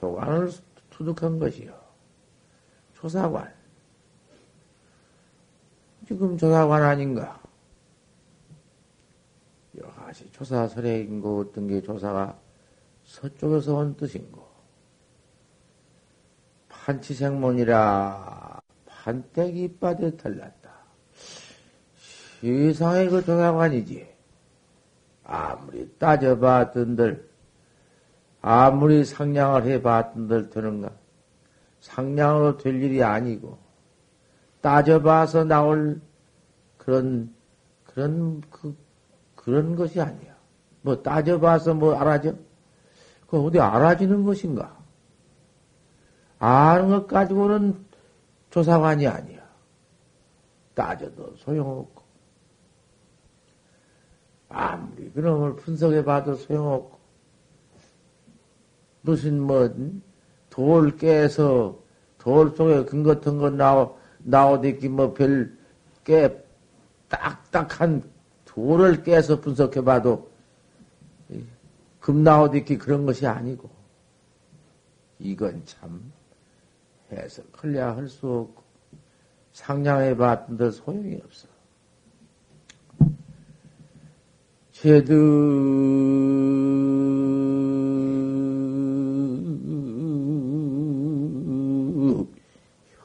조관을 투득한 것이요. 조사관. 지금 조사관 아닌가? 여러 가지 조사설에인 거 어떤 게 조사가 서쪽에서 온 뜻인고. 판치생문이라 판때기 이빠에 털났다. 세상에 그 조사관이지. 아무리 따져봤던들, 아무리 상냥을 해봤던들 드는가. 상냥으로 될 일이 아니고, 따져봐서 나올 그런, 그런, 그, 그런 것이 아니야. 뭐 따져봐서 뭐 알아져? 그 어디 알아지는 것인가? 아는 것 가지고는 조사관이 아니야. 따져도 소용없고. 아무리 그놈을 분석해 봐도 소용없고. 무슨 뭐, 돌 깨서, 돌 속에 금 같은 거 나오, 나오듯이 뭐 별, 깨, 딱딱한 돌을 깨서 분석해 봐도, 금 나오듯이 그런 것이 아니고, 이건 참, 해석하려 할수 없고, 상냥해 봤던데 소용이 없어. 제득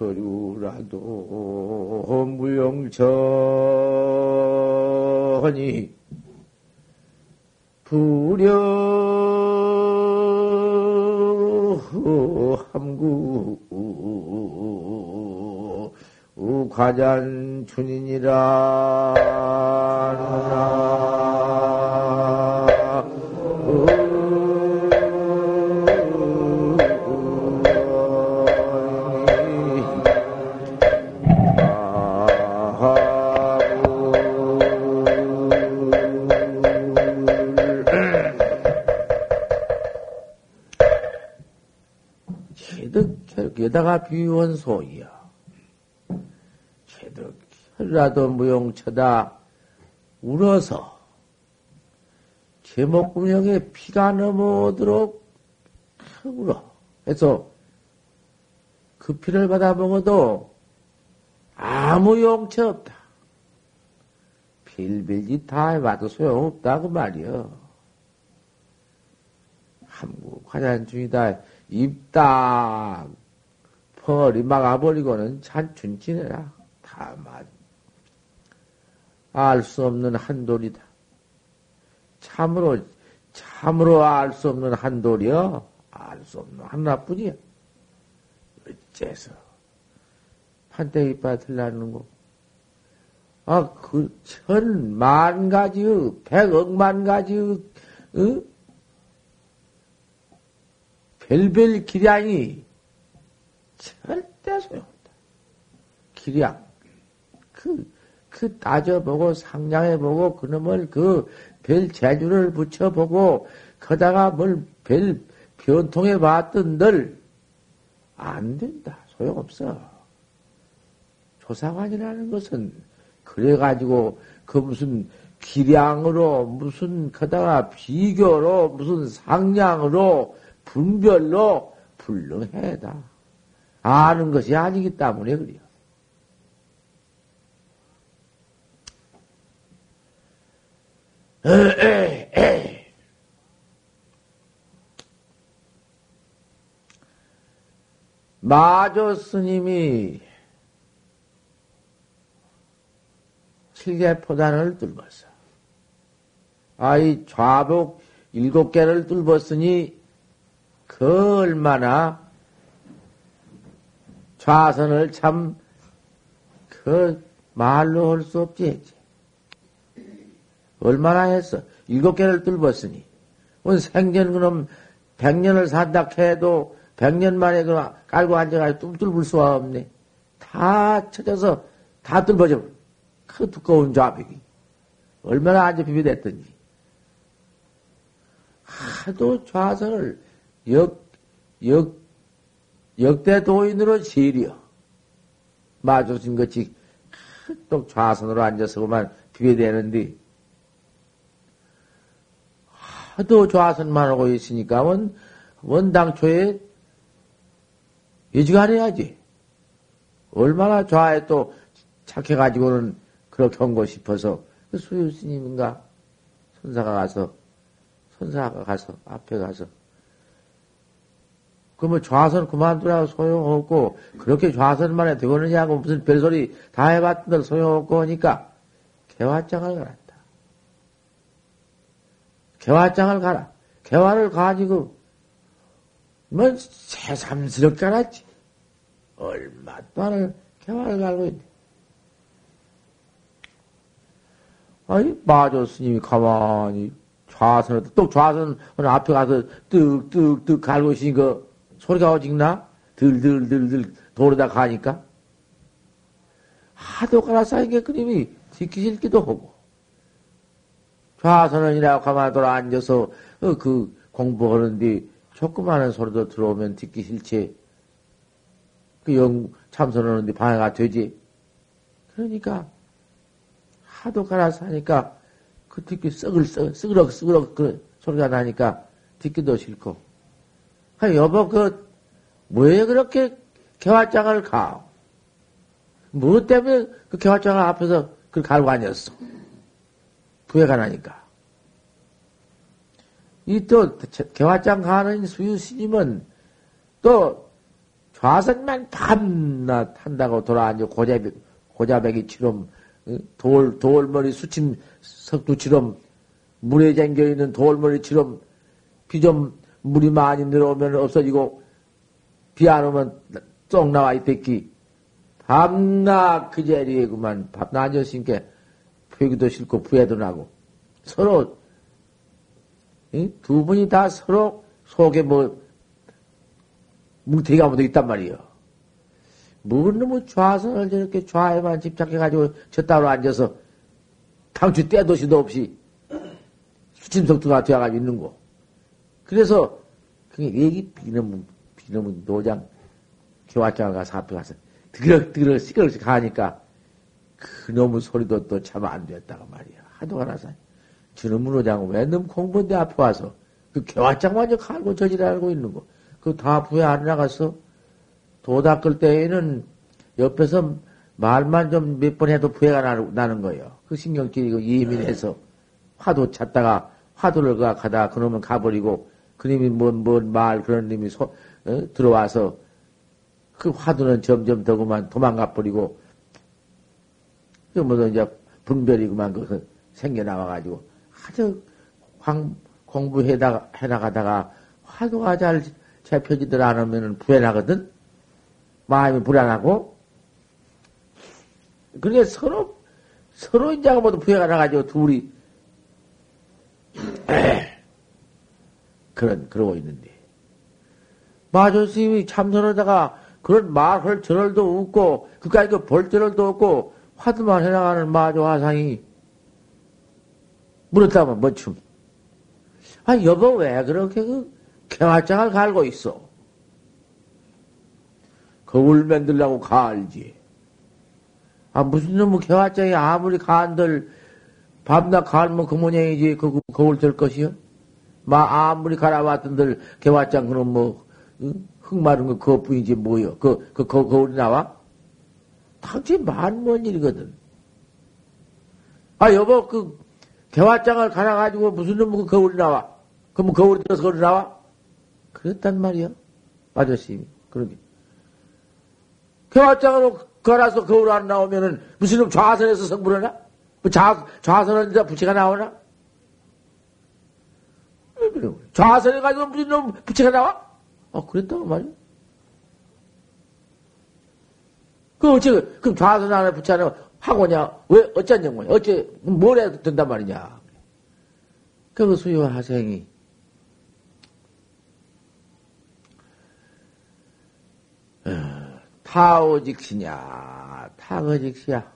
혈유라도 무용천이 부려 함구 과잔 춘이 게다가 비유한 소이야. 죄득 혈라도 무용쳐다 울어서 제목구멍에 피가 넘어오도록 울어. 해서 그 피를 받아 먹어도 아무 용처 없다. 빌빌짓 다 해봐도 소용없다고 말이여. 한국 화잔중이다. 입딱 펄이 막아버리고는 찬춘 지내라. 다만 알 수 없는 한돌이다. 참으로 참으로 알 수 없는 한돌이여. 알 수 없는 하나뿐이야. 어째서 판때기 빠틀라는 거. 아, 그, 천, 만 가지의, 백억만 가지의, 어? 별별 기량이 절대 소용없다. 기량. 그, 그 따져보고 상냥해보고 그놈을 그 별 재주를 붙여보고 거다가 뭘 별 변통해 봤던들 안 된다. 소용없어. 조사관이라는 것은 그래가지고 그 무슨 기량으로 무슨 거다가 비교로 무슨 상량으로 분별로 불능해다. 아는 것이 아니기 때문에 그래요. 마조 스님이 칠계포단을 들었어. 아이 좌복 일곱 개를 뚫었으니 그 얼마나 좌선을 참 그 말로 할 수 없지 했지. 얼마나 했어? 일곱 개를 뚫었으니. 온 생전 그럼 백년을 산다 해도 백년 만에 그 깔고 앉아가지고 뚫뚫 수가 없네. 다 쳐져서 다 뚫어져. 그 두꺼운 좌벽이. 얼마나 앉아 비비됐던지. 하도 좌선을 역, 역, 역대 도인으로 지려. 마주친 것이 또 좌선으로 앉아서 그만 비벼대는데, 하도 좌선만 하고 있으니까 원, 원당초에 예지가해야지 얼마나 좌에 또 착해가지고는 그렇게 한 거 싶어서 그 수유 스님인가 선사가 가서 선사가 가서 앞에 가서 그러면 좌선 그만두라고 소용없고 그렇게 좌선만 해 되겠느냐고 무슨 별소리 다 해봤던들 소용없고 하니까 개화장을 가란다. 개화장을 가라. 개화를 가지고 뭐 새삼스럽게 알았지. 얼마 동안을 개화를 갈고 있네. 아니, 마조 스님이 가만히 좌선을, 또 좌선 앞에 가서 뚝뚝뚝 갈고 있으니까 소리가 오직나? 들들들들 도로다 가니까. 하도 가라싸인 게 그림이 지키실기도 하고. 좌선은이라고 가만히 돌아 앉아서 어, 그 공부하는데 조그마한 소리도 들어오면 듣기 싫지. 그 영 참선하는데 방해가 되지. 그러니까 하도 갈아서 하니까 그 듣기 썩을 썩, 썩으럭 썩으럭 그 소리가 나니까 듣기도 싫고. 아, 여보, 그, 왜 그렇게 개화장을 가? 뭐 때문에 그 개화장을 앞에서 그걸 갈고 앉았어? 부해가 나니까. 이 또, 개화장 가는 수유 스님은 또 좌선만 밤낮 한다고 돌아앉아 고자백, 고자백이처럼 돌, 돌머리 수침 석두처럼 물에 잠겨 있는 돌머리처럼 비좀 물이 많이 늘어오면 없어지고 비 안 오면 쏙 나와 있댔기. 밤낮 그 자리에 그만 밤낮 앉았으니까 표기도 싫고 부해도 나고 서로 두 분이 다 서로 속에 뭐 뭉태기가 묻어 있단 말이에요. 뭐 너무 좌선을 저렇게 좌에만 집착해가지고 저 따로 앉아서 당초 때도시도 없이 수침석두가 되어가지고 있는 거. 그래서 그게 얘기 비놈은 비놈은 노장 교화장을 가서 앞에 가서 드그럭드그럭 시끄럽게 가니까 그놈의 소리도 또 참 안 됐다고 말이야. 하도 가나서 저놈의 노장은 왜 너무 공부인데 앞에 와서 그 교화장 만저 갈고 저지랄고 있는 거. 그 다 부에 안 나가서 도 닦을 때에는 옆에서 말만 좀 몇 번 해도 부해가 나는 거예요. 그 신경질이 예민해서 화도 찾다가 화두를 가다 그놈은 가버리고 그님이 뭔, 뭔 말 그런 놈이 소, 어? 들어와서 그 화두는 점점 더 그만 도망가 버리고 그 뭐든 이제 분별이 그만 그 생겨나와가지고 아주 황, 공부해다, 해나가다가 화두가 잘 잡혀지들 않으면 부해나거든? 마음이 불안하고, 그게 서로, 서로 이제 모두 부해가 나가지고 둘이, 그런, 그러고 있는데. 마조 스님이 참선하다가 그런 말할 저럴도 없고, 그까지 그볼 저럴도 없고, 화두만 해나가는 마조 화상이 물었다면 뭐춤. 아, 여보, 왜 그렇게 그 개화장을 갈고 있어? 거울 만들라고 갈지. 아, 무슨 놈의 개화장이 아무리 간들 밤낮 갈면 그 모양이지, 그, 그 거울 될 것이요? 마, 아무리 갈아왔던들 개화장 그럼 뭐, 흙 마른 거 그것뿐이지 뭐요? 그, 그, 그 거울이 나와? 당시 만먼 일이거든. 아, 여보, 그, 개화장을 갈아가지고 무슨 놈의 그 거울이 나와? 그럼 거울이 들어서 거울이 나와? 그랬단 말이야. 아저씨, 그러게. 개화장으로 걸어서 거울 안 나오면은 무슨 놈 좌선에서 성불하나? 뭐 좌, 좌선은 이제 부채가 나오나? 좌선에 가지고 무슨 놈 부채가 나와? 어, 그랬다고 말이야. 그 어째, 그럼 좌선 안에 부채 하나 하고냐? 왜, 어쩐 거냐? 어째, 뭘 해도 된단 말이냐? 그 수요 하생이 어, 타오직시냐, 타거직시야.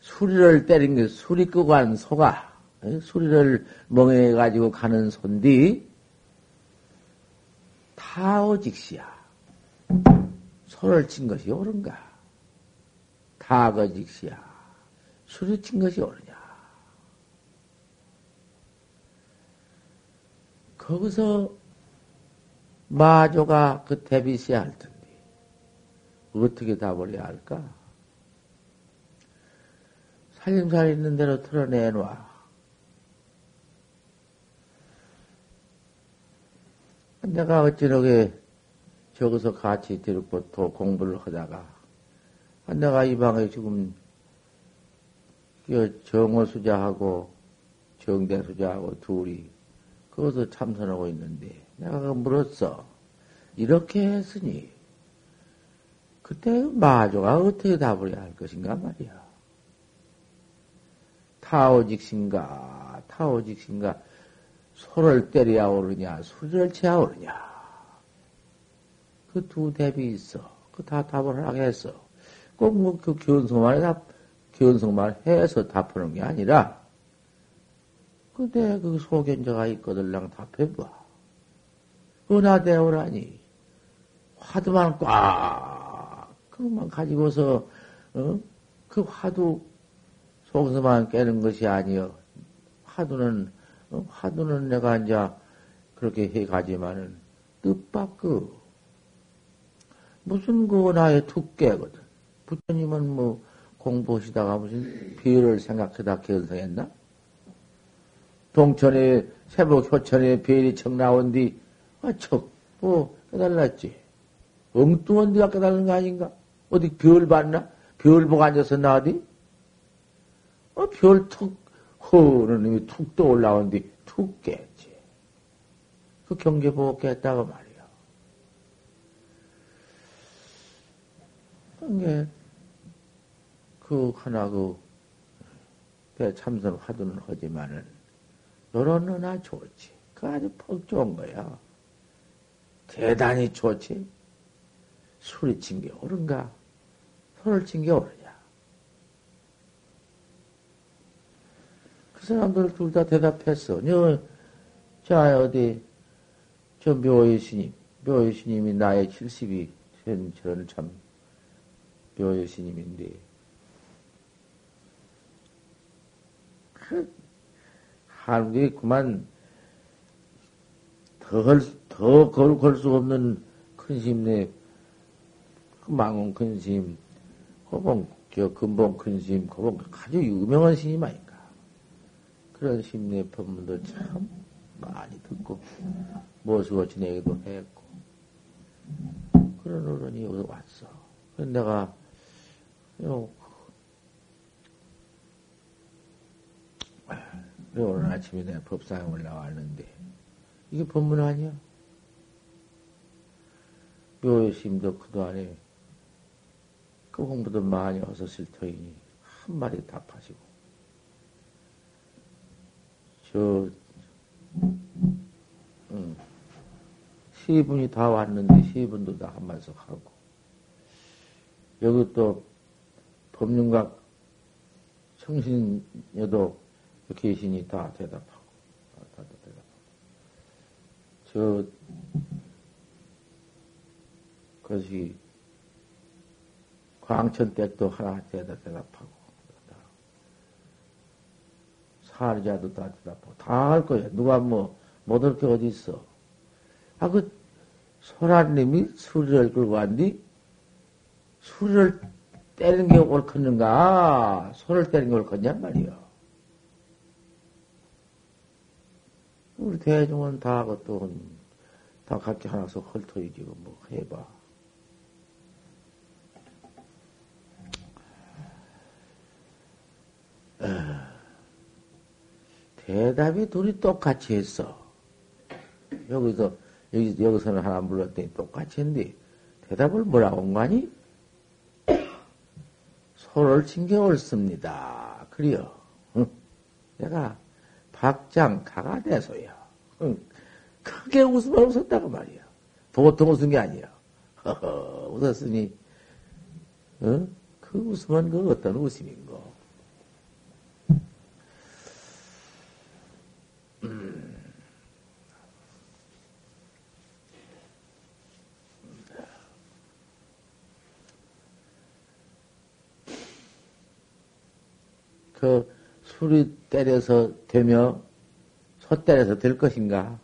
수리를 때린 게 수리 끄고 간 소가, 수리를 멍해 가지고 가는 손디, 타오직시야. 소를 친 것이 옳은가? 타거직시야. 수리 친 것이 옳으냐? 거기서 마조가 그 대비시야 할 텐데, 어떻게 답을 해야 할까? 살림살 있는 대로 털어내놔. 내가 어찌러게 저기서 같이 데리고 또 공부를 하다가, 내가 이 방에 지금 정호수자하고 정대수자하고 둘이 거기서 참선하고 있는데, 내가 물었어. 이렇게 했으니, 그때 마조가 어떻게 답을 해야 할 것인가 말이야. 타오직신가, 타오직신가, 소를 때려야 오르냐, 수리를 쳐야 오르냐. 그 두 대비 있어. 그 다 답을 하게 했어. 꼭뭐그 견성만 답, 견성만 해서 답하는 게 아니라, 그대 그 소견자가 있거들랑 답해봐. 은하대오라니. 화두만 꽉, 그것만 가지고서, 어? 그 화두 속에서만 깨는 것이 아니여. 화두는, 어? 화두는 내가 이제 그렇게 해 가지만은, 뜻밖 그, 무슨 그 나의 두께거든. 부처님은 뭐 공부하시다가 무슨 비를 생각하다 견성했나? 동천에 새벽 효천에 별이 척 나온 뒤, 아, 척, 뭐, 깨달았지. 엉뚱한 데가 깨달은 거 아닌가? 어디 별 봤나? 별 보고 앉아서 나디? 어, 별 툭, 허는 놈이 툭 떠올라온 뒤, 툭 깼지. 그 경계 보고 깼다고 말이야. 그게, 그, 하나, 그, 참선 화두는 하지만은, 너런느나 좋지. 그 아주 퍽 좋은 거야. 대단히 좋지. 술이 친 게 옳은가? 손을 친 게 옳으냐? 그 사람들 둘 다 대답했어. 너, 자, 어디, 저 묘의 스님, 묘의 스님이 나의 70이 된 저는 참 묘의 스님인데, 그, 게 그만 더걸수 없는 큰 심내, 그 망원 큰 심, 고봉, 저 근본 큰 심, 고봉 아주 유명한 스님 아닌가. 그런 심내 법문도 참 많이 듣고, 모시고 지내기도 했고, 그런 어른이 왔어. 그래서 내가, 요, 오늘 아침에 내가 법상에 올라왔는데, 이게 법문 아니야? 묘심도 그도 안에 그 공부도 많이 어서쓸 터이니 한마디 답하시고 저 응, 시분이 다 왔는데 시분도 다 한마디씩 하고. 여기 또 법륜각 청신여도 계시니 다 대답하고 다, 다 대답하고. 저 그것이 광천댁도 하나 대답, 대답하고, 사리자도 다 대답하고, 다 할 거야. 누가 뭐, 못할 게 어디 있어. 아, 그, 소라님이 수리를 끌고 왔니? 수리를 때리는 게 옳겠는가? 소를 때리는 게 옳겠냐 말이야. 우리 대중은 다 그것도, 다 각기 하나씩 헐터이지, 뭐, 해봐. 대답이 둘이 똑같이 했어. 여기서, 여기, 여기서는 하나 물었더니 똑같이 했는데, 대답을 뭐라고 한 거니? 소를 챙겨 옳습니다. 그래요. 응. 내가 박장 가가 돼서요. 응. 크게 웃으면 웃었다고 말이야. 보통 웃은 게 아니야. 허허, 웃었으니, 어? 그 웃음은 그 어떤 웃음인고. 음. 그 술이 때려서 되며 소 때려서 될 것인가?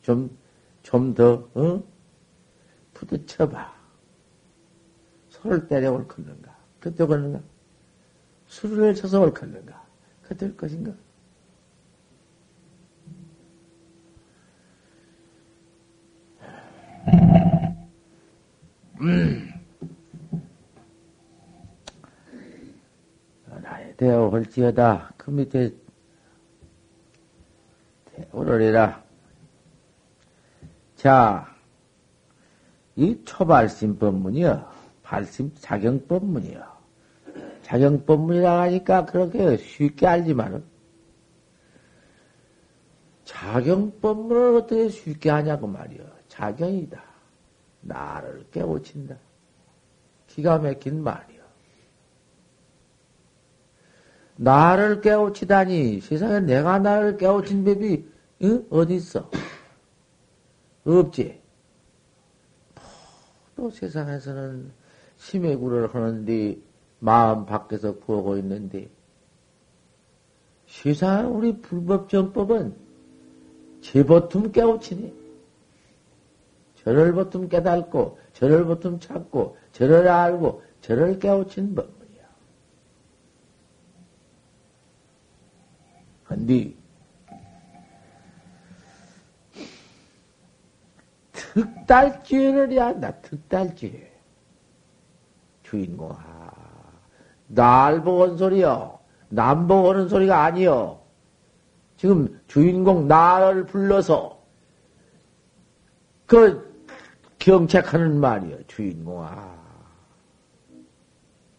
좀, 좀 더, 어? 부딪혀봐. 소를 때려 옳겠는가? 그때 옳는가? 술을 쳐서 옳겠는가? 그될 것인가? 음. 나의 되어 홀지어다. 그 밑에 오르리라. 자, 이 초발심 법문이요. 발심 자경 법문이요. 자경 법문이라 하니까 그렇게 쉽게 알지만은 자경 법문을 어떻게 쉽게 하냐고 말이요. 자경이다. 나를 깨우친다. 기가 막힌 말이요. 나를 깨우치다니 세상에 내가 나를 깨우친 법이 응? 어디 있어? 없지. 또 세상에서는 심해구를 하는데 마음 밖에서 구하고 있는데 세상 우리 불법정법은 제보틈 깨우치네. 저를 보틈 깨닫고 저를 보틈 찾고 저를 알고 저를 깨우친 법문이야. 근데 특달죄를 한다. 특달죄. 주인공, 아, 날 보건 소리요. 남 보고는 소리가 아니요. 지금 주인공 나를 불러서 그 경책하는 말이요. 주인공아.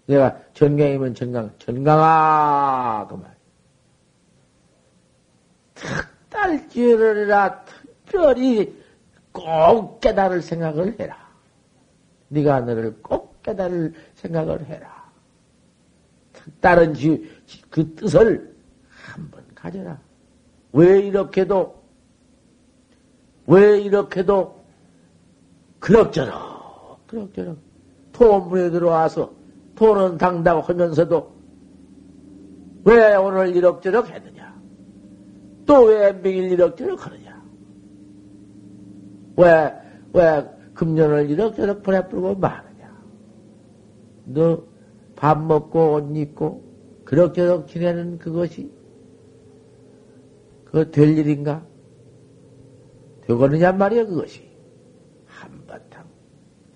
내가 전강이면 전강, 전강아. 그 말. 특달죄를 해라. 특별히 꼭 깨달을 생각을 해라. 네가 너를 꼭 깨달을 생각을 해라. 다른 그 뜻을 한번 가져라. 왜 이렇게도 왜 이렇게도 그럭저럭 그럭저럭 토문에 들어와서 토는 당당 하면서도 왜 오늘 이럭저럭 했느냐? 또 왜 매일 이럭저럭 하느냐? 왜, 왜 금년을 이렇게저렇게 보내풀고 마느냐? 너 밥 먹고 옷 입고 그럭저럭 지내는 그것이 그 될 일인가? 되거느냐 말이야 그것이 한바탕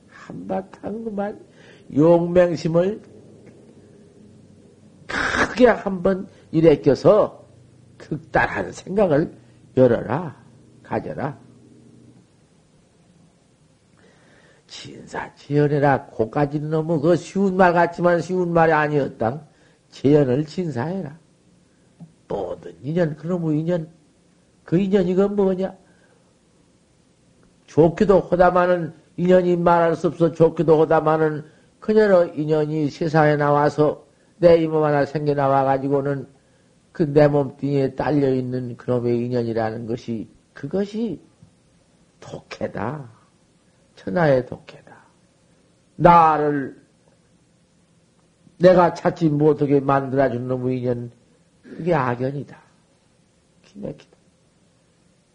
한바탕 그만 용맹심을 크게 한번 일에 껴서 극단한 생각을 열어라 가져라. 진사지연해라 고까지는 너무 그 쉬운 말 같지만 쉬운 말이 아니었다. 재연을 진사해라. 모든 인연, 그놈의 인연, 그 인연 이 건 뭐냐? 좋기도 하다마는 인연이 말할 수 없어 좋기도 하다마는 그녀의 인연이 세상에 나와서 내 이몸 하나 생겨 나와 가지고는 그 내 몸뚱이에 딸려있는 그놈의 인연이라는 것이 그것이 독해다. 천하의 독해다. 나를 내가 찾지 못하게 만들어준 놈의 인연, 그게 악연이다. 기맥히다.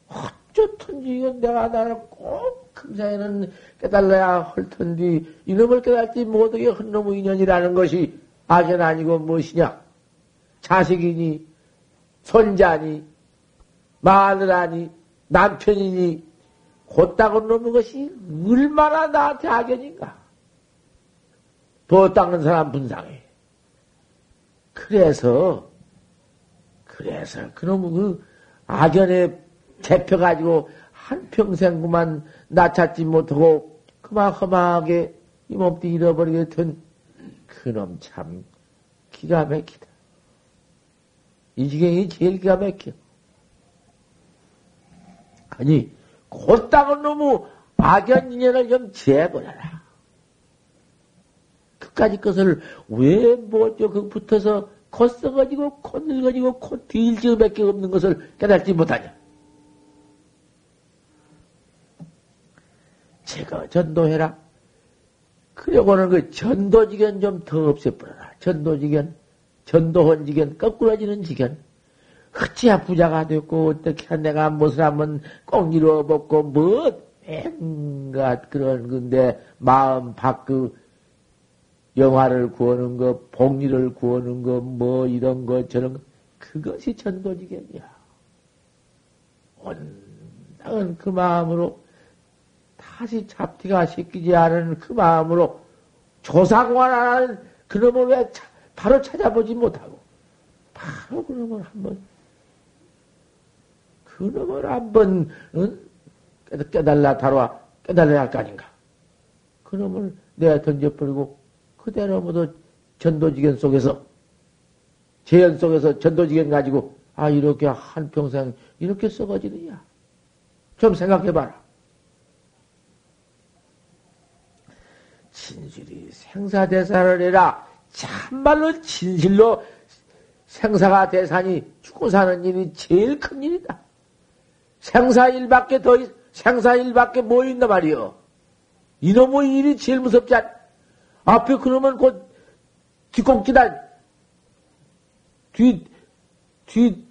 어쩌든지 이건 내가 나를 꼭 금사에는 깨달아야 할 텐데, 이놈을 깨닫지 못하게 한 놈의 인연이라는 것이 악연 아니고 무엇이냐? 자식이니, 손자니, 마누라니, 남편이니, 곧다고 놈의 것이 얼마나 나한테 악연인가. 도 닦는 사람 분상해. 그래서, 그래서 그놈의 그 악연에 잡혀가지고 한평생 그만 나 찾지 못하고 그만 험하게 이 몸도 잃어버리게 된 그놈 참 기가 막히다. 이 지경이 제일 기가 막혀. 아니, 곧다은 너무 악연 인연을 좀 재버려라. 그까지 것을 왜 뭐죠? 그 붙어서 코 썩어지고 코 늙어지고 코 뒤일지밖에 없는 것을 깨닫지 못하냐? 제가 전도해라. 그려고는 그 전도지견 좀 더 없애버려라. 전도지견, 전도헌 지견, 거꾸러지는 지견. 어찌야 부자가 됐고, 어떻게 내가 무엇을 하면 꼭 이루어먹고, 뭐, 맹가 그런 건데, 마음 밖그 영화를 구하는 거, 복리를 구하는 거, 뭐 이런 거, 저런 거, 그것이 전도지견이야. 온당은 그 마음으로 다시 잡티가 씻기지 않은 그 마음으로 조사관하는 그놈을 왜 차, 바로 찾아보지 못하고 바로 그놈을 한번 그놈을 한번 응? 깨달라 다뤄 깨달아야 할 거 아닌가 그놈을 내가 던져버리고 그대로 모두 전도지견 속에서 재현 속에서 전도지견 가지고 아 이렇게 한 평생 이렇게 썩어지느냐 좀 생각해봐라 진실이 생사대사를 해라. 참말로 진실로 생사가 대산이 죽고 사는 일이 제일 큰 일이다. 생사일밖에 더, 생사일밖에 뭐 있나 말이요. 이놈의 일이 제일 무섭지 않, 앞에 그놈은 곧 뒷공기다. 뒤, 뒤,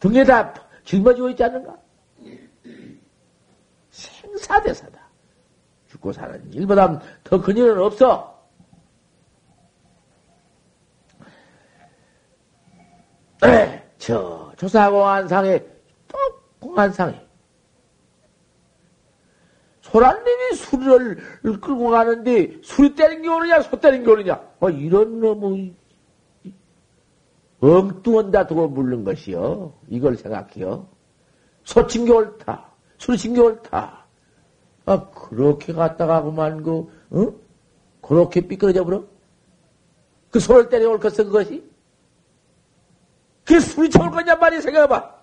등에다 짊어지고 있지 않는가? 생사대사다. 죽고 사는 일보다 더 큰 일은 없어. 저 조사공안상에 또 공안상에 소란님이 술을 끌고 가는데 술이 때린 게 오느냐 소 때린 게 오느냐 어, 이런 놈의 엉뚱한 다두고 물는 것이요 이걸 생각해요 소친 게 옳다 술이 친게 옳다 아, 그렇게 갔다가 그만 그, 어? 그렇게 삐끄러져 버려? 그 손을 때려 올 것은 그것이? 그게 좋을 거냐 말이 생각해봐.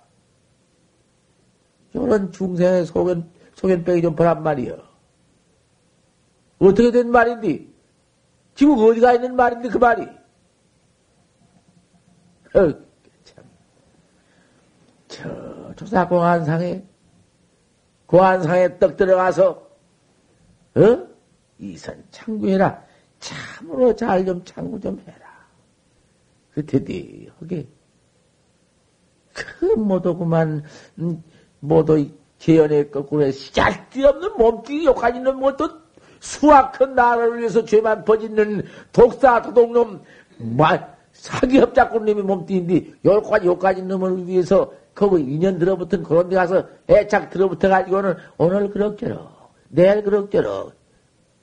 이런 중생의 소견, 소견병이 좀 보란 말이여. 어떻게 된 말인데? 지금 어디가 있는 말인데 그 말이? 어, 참. 저 조사 공안상에 고안상에 떡 들어가서, 어? 이선 창구해라. 참으로 잘 좀 창구 좀 해라. 그 대대하게. 그 모두 그만, 음, 모두 재연의 거꾸로 시잘데없는 몸뚱이 욕하는 있는 뭐또 수확한 나라를 위해서 죄만 퍼짓는 독사 도둑놈, 사기협작꾼님이 몸뚱인데, 여기까지 욕까지 놈을 위해서 거기 인연 들어붙은 그런 데 가서 애착 들어붙어 가지고는 오늘 그럭저럭, 내일 그럭저럭,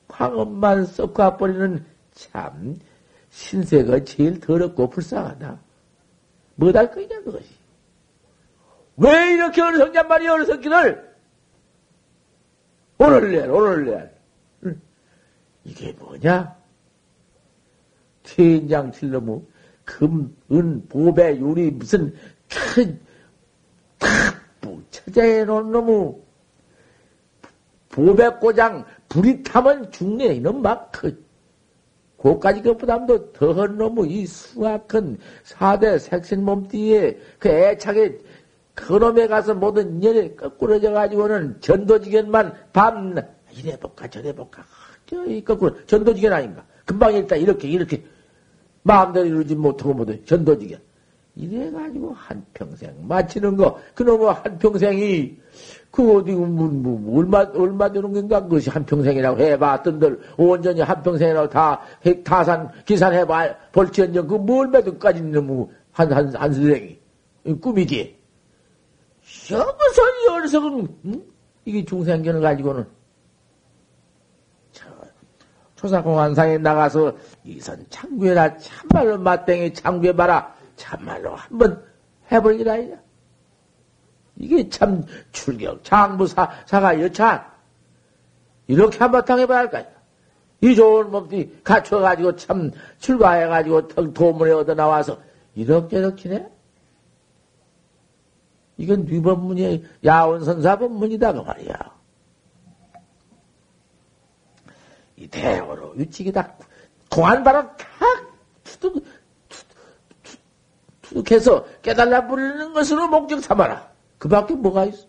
황업만 썩고 버리는 참, 신세가 제일 더럽고 불쌍하다. 뭐할 거냐, 그것이. 왜 이렇게 어리석냔 말이야, 어리석기를! 오늘 내일, 오늘 내일. 이게 뭐냐?天장 칠놈의 금, 은, 보배, 유리, 무슨 큰 탁부 처자해 놓은 놈의 보배고장 불이 타면 죽네. 이놈 막 그, 고까지 것보다도 더한 놈의 이 수악한 사대 색신 몸띠에 그 애착에 그놈에 가서 모든 인연이 거꾸러져 가지고는 전도지견만 밤 이래 볼까 저래 볼까. 저이 거꾸로 전도지견 아닌가? 금방 일단 이렇게 이렇게. 마음대로 이루지 못하고 모두 전도지견. 이래 가지고 한 평생 마치는 거, 그놈의 한 평생이, 그 어디, 뭐, 뭐, 얼마, 얼마 되는 건가? 그것이 한 평생이라고 해봤던들, 온전히 한 평생이라고 다, 타산, 기산해봐, 볼지언정, 그뭘 매듭까지 있는, 뭐, 한, 한, 한 선생이. 꿈이지. 이 어리석은, 응? 이게 중생견을 가지고는. 초사공안상에 나가서 이선 창구해라 참말로 맞땡이 창구해봐라 참말로 한번 해버리기라 이냐. 이게 참 출격, 장부사, 사가 여찬. 이렇게 한바탕 해봐야 할까. 이 좋은 몸띠 갖춰가지고 참 출가해가지고 도문에 얻어 나와서 이렇게 이렇게 네 이건 위법문이 야원선사 법문이다 그 말이야. 이 대어로 유치기다 공안 바람 탁 투둑 투둑해서 깨달라 부르는 것으로 목적 삼아라. 그 밖에 뭐가 있어?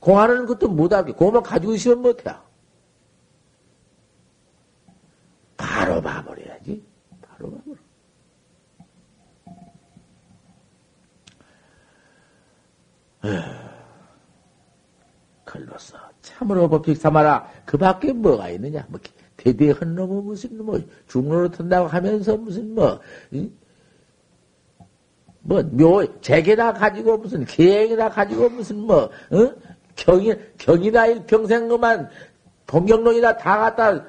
공안하는 것도 못하게. 그것만 가지고 있으면 못해. 바로 봐버려야지. 바로 봐버려. 걸로써 참으로 법칙 삼아라. 그 밖에 뭐가 있느냐? 뭐 대대한 놈은 무슨 뭐 중로로 튼다고 하면서 무슨 뭐 응? 뭐, 묘, 재계나 가지고 무슨 계획이나 가지고 무슨 뭐, 어? 경이, 경이나 일평생 그만 동경론이나 다 갖다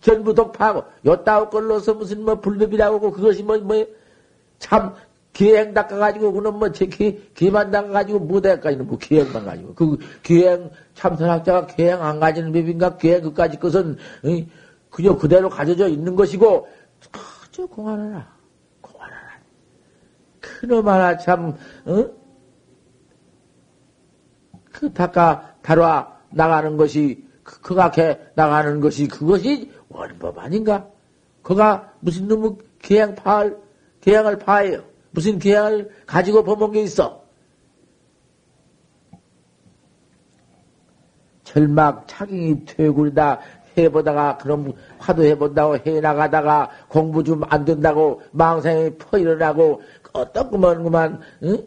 전부 독파하고, 요따오 걸로서 무슨 뭐 불법이라고 하고, 그것이 뭐, 뭐, 참, 기행 닦아가지고, 그놈 뭐, 제 기, 기만 닦아가지고, 무대까지는 뭐, 기행만 가지고. 그, 기행, 참선학자가 기행 안 가지는 법인가, 기행 그까지 것은, 어? 그저 그대로 가져져 있는 것이고, 그저 공안하라. 그놈 하나 참, 어? 그 닦아 다뤄 나가는 것이, 그, 그각해 나가는 것이, 그것이 원법 아닌가? 그가 무슨 놈의 계양 파할, 계양을 파해요. 무슨 계양을 가지고 범한 게 있어? 절막 차경이 퇴굴이다 해보다가 그럼 화도 해본다고 해나가다가 공부 좀 안 된다고 망상이 퍼 일어나고 어떻구만, 그만, 응?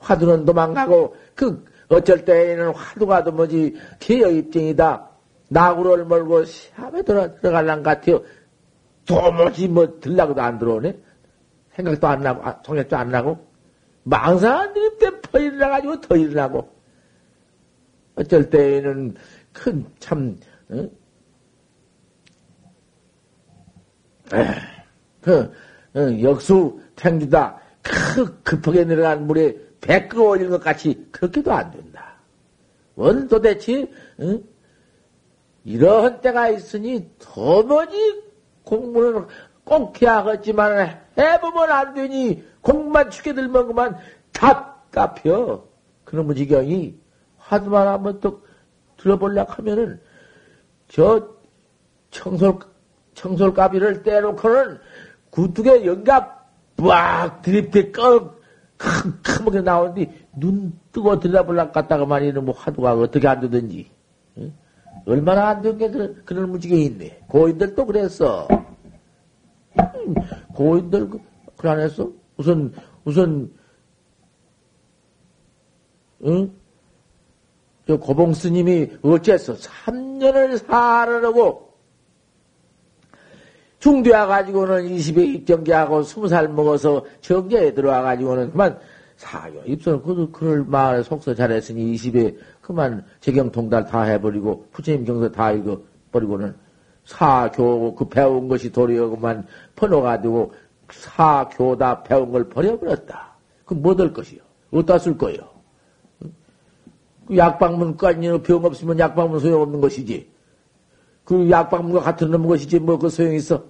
화두는 도망가고, 그, 어쩔 때에는 화두가 도 뭐지, 개여 입증이다. 나구를 몰고 시합에 들어, 들어갈란 같아요. 도무지 뭐, 들라고도 안 들어오네? 생각도 안 나고, 아, 통역도 안 나고. 망상한 드림 때퍼 일어나가지고 더 일어나고. 어쩔 때에는 큰, 참, 응? 그, 역수 탱주다. 크, 급하게 내려간 물에 배끄 올린 것 같이 그렇게도 안 된다. 원 도대체 응? 이러한 때가 있으니 도무지 공부는 꼭 해야겠지만 해보면 안 되니 공부만 죽게 들면 그만 답답혀. 그런 무지경이 화두만 한번 또 들어보려고 하면은 저 청솔 청솔가비를 떼놓고는 구뚝에 연갑 빡 드립대 꺼 크게 나오는데 눈 뜨고 들여다보려고 갔다가 말이는 뭐 화두가 어떻게 안 되든지 응? 얼마나 안 되는 게 그런, 그런 무지개 있네 고인들도 그랬어 응? 고인들 그, 그래 안 했어? 우선 우선 응? 저 고봉 스님이 어째서 3년을 살아라고 중대와 가지고는 20에 입정계하고 20살 먹어서 정계에 들어와 가지고는 그만 사교 입선을 그, 그럴 마을 속서 잘했으니 20에 그만 재경 통달 다 해버리고 부처님 경서 다 읽어버리고는 사교 그 배운 것이 도리어 그만 퍼놓아가지고 사교다 배운 걸 버려버렸다. 그럼 뭐될 것이요? 어디다 쓸 거요? 그 약방문까지는 병 없으면 약방문 소용없는 것이지. 그 약방문과 같은 놈 것이지 뭐 그 소용 있어?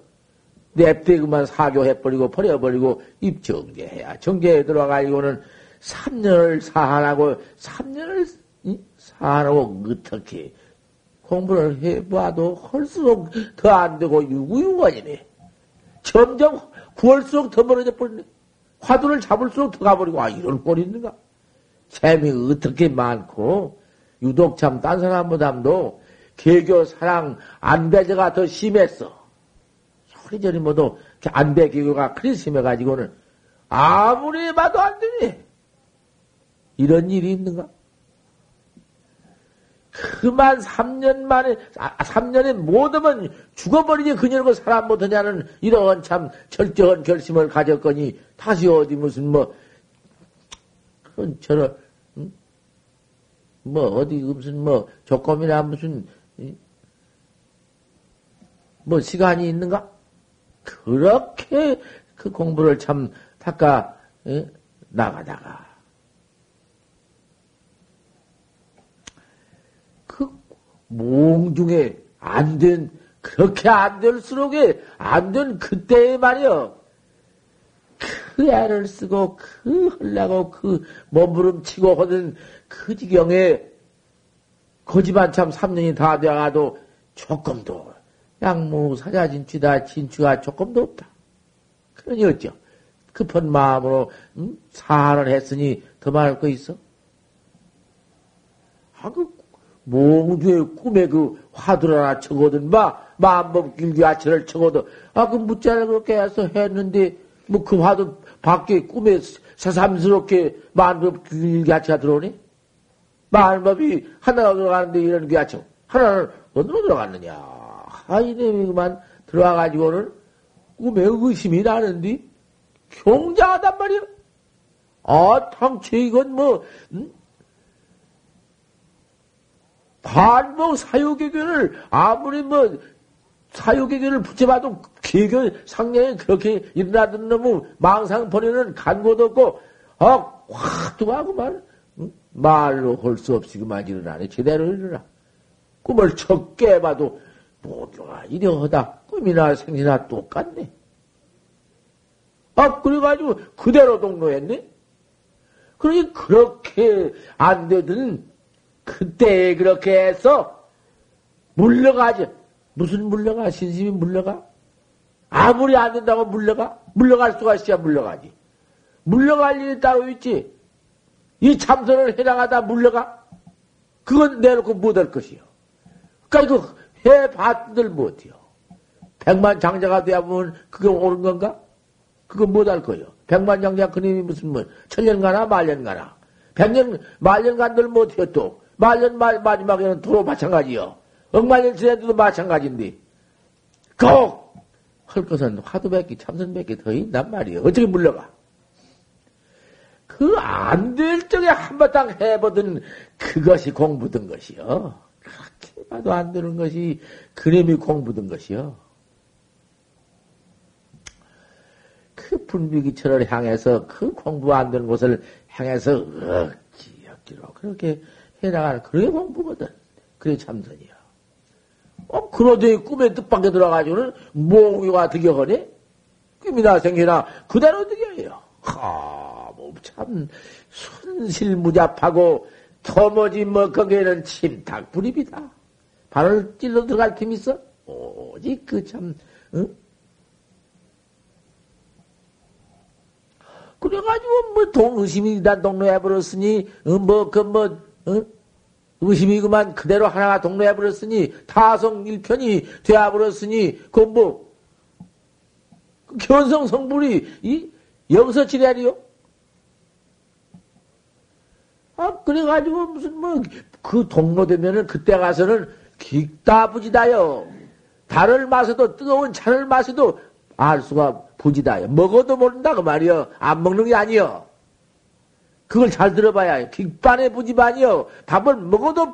냅대 그만 사교해버리고 버려버리고 입정제해야 정제에 들어가지고는 3년을 사한하고 3년을 사한하고 어떻게 공부를 해봐도 할수록 더 안 되고 유구유관이네. 점점 구할수록 더 멀어져 버리네. 화두를 잡을수록 더 가버리고 아 이런 꼴이 있는가? 재미 어떻게 많고 유독 참 딴 사람보다도 개교 사랑 안배제가 더 심했어. 소리저리 모두 안배 개교가 그리 심해가지고는 아무리 봐도 안 되네. 이런 일이 있는가? 그만 3년 만에, 아, 3년에 못하면 죽어버리지 그녀고 사람 못하냐는 이런 참 절정한 결심을 가졌거니 다시 어디 무슨 뭐, 그런 저런, 뭐 어디 무슨 뭐 조건이나 무슨 뭐 시간이 있는가? 그렇게 그 공부를 참 닦아 어? 나가다가 몽중에 안 된 그렇게 안 될수록에 안 된 그때에 말이여 그 애를 쓰고 그 헐라고 그 몸부림치고 하는 그 지경에 거지만 참 3년이 다 되어가도 조금도 양무 사자 진취다 진취가 조금도 없다. 그러니 어쩌? 급한 마음으로 음? 사를 했으니 더 말할 거 있어? 아, 그 몽주의 꿈에 그 화두를 하나 적어둔 바 마음법 길기 아치를 적어도 아, 그 무자를 그렇게 해서 했는데 뭐 그 화두 밖에 꿈에 새삼스럽게 마음법 길기 아치가 들어오니? 마음법이 하나가 들어가는데 이런 기아청 하나는 어디로 들어갔느냐? 하이님이 그만 들어와가지고는 꿈에 의심이 나는데 경장하단 말이야. 아, 당최 이건 뭐, 음? 반복 사유개교를 아무리 뭐, 사유개교를 붙여봐도 개교 상냥이 그렇게 일어나던 놈은 망상 버리는 간고도 없고, 두가고만, 음? 말로 할 수 없이 그만 일어나네. 제대로 일어나. 꿈을 적게 해봐도, 뭐가 이러하다. 꿈이나 생이나 똑같네. 아, 그래가지고 그대로 동로했네? 그러니 그렇게 안 되든 그때 그렇게 해서 물러가지. 무슨 물러가? 신심이 물러가? 아무리 안 된다고 물러가? 물러갈 수가 있어야 물러가지. 물러갈 일이 따로 있지. 이 참선을 해나가다 물러가? 그건 내놓고 못할 것이요. 그니까 이거 해봤들 못해요. 백만 장자가 되어보면 그게 옳은 건가? 그건 못할 거예요. 백만 장자 그님이 무슨 뭐 천년 가나 말년 가나 백년 말년 간들 못해요 또 말년 마, 마지막에는 도로 마찬가지요. 억만년 지내도 마찬가지인데 꼭 할 것은 화두백기 참선백기 더 있단 말이에요. 어떻게 물러가? 그 안 될 적에 한바탕 해보던 그것이 공부든 것이요. 그렇게 봐도 안 되는 것이 그림이 공부든 것이요. 그 분비기철을 향해서 그 공부 안 되는 곳을 향해서 억지, 억지로 그렇게 해나가는 그게 공부거든. 그게 참선이야. 어, 그러더니 꿈에 뜻밖에 들어가지고는 몽유가 득여하네? 꿈이나 생기나 그대로 득여해요. 하, 뭐 참, 순실무잡하고 터머지 뭐, 거기에는 침탁 불입이다. 발을 찔러 들어갈 틈 있어? 오직 그 참, 응? 그래가지고 뭐 동의심이 다 동로해 버렸으니 어, 뭐그 뭐 어? 의심이 그만 그대로 하나가 동로해 버렸으니 타성 일편이 되어 버렸으니 그뭐 그 견성 성불이 이 여기서 지랄이요? 아 그래가지고 무슨 뭐 그 동로 되면은 그때 가서는 기다부지다요. 달을 마셔도 뜨거운 차를 마셔도 알 수가 부지다. 먹어도 모른다, 그 말이여. 안 먹는 게 아니여. 그걸 잘 들어봐야 빅반의 부지반이여. 밥을 먹어도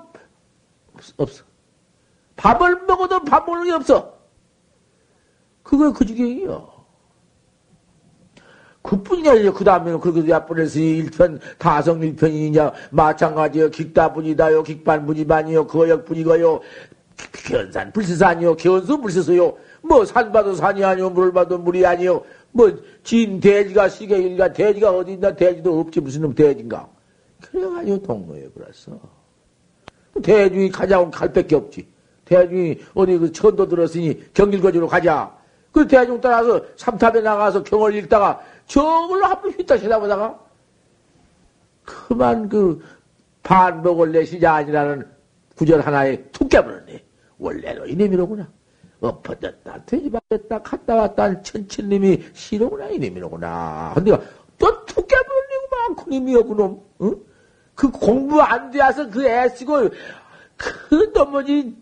없어. 밥을 먹어도 밥 먹는 게 없어. 그거 그 지경이요. 그뿐이 아니죠. 그 다음에는 그렇게 야뻔했으니 일편, 다성 일편이냐, 마찬가지요. 긱다분이다요, 긱반분이반이요, 거역분이고요, 견산 불시산이요, 견수 불시소요. 뭐, 산 봐도 산이 아니오, 물 봐도 물이 아니오. 뭐, 진 돼지가 시계일가 돼지가 어디 있나 돼지도 없지, 무슨 놈 돼지인가. 그래가지고 동로에 그랬어. 대중이 가자고 갈밖에 없지. 대중이 어디 그 천도 들었으니 경길거지로 가자. 그 대중 따라서 삼탑에 나가서 경을 읽다가 저걸로 한번 휘딱 쳐다보다가 그만 그 반복을 내시자 아니라는 구절 하나에 툭 깨버렸네. 원래는 이놈이로구나. 엎어졌다, 돼지발렸다, 갔다 왔다 천천님이 싫어구나, 이놈이로구나. 근데 또툭 깨버리고만 그놈이여, 그놈. 응? 그 공부 안 되어서 그 애쓰고, 그 너머지,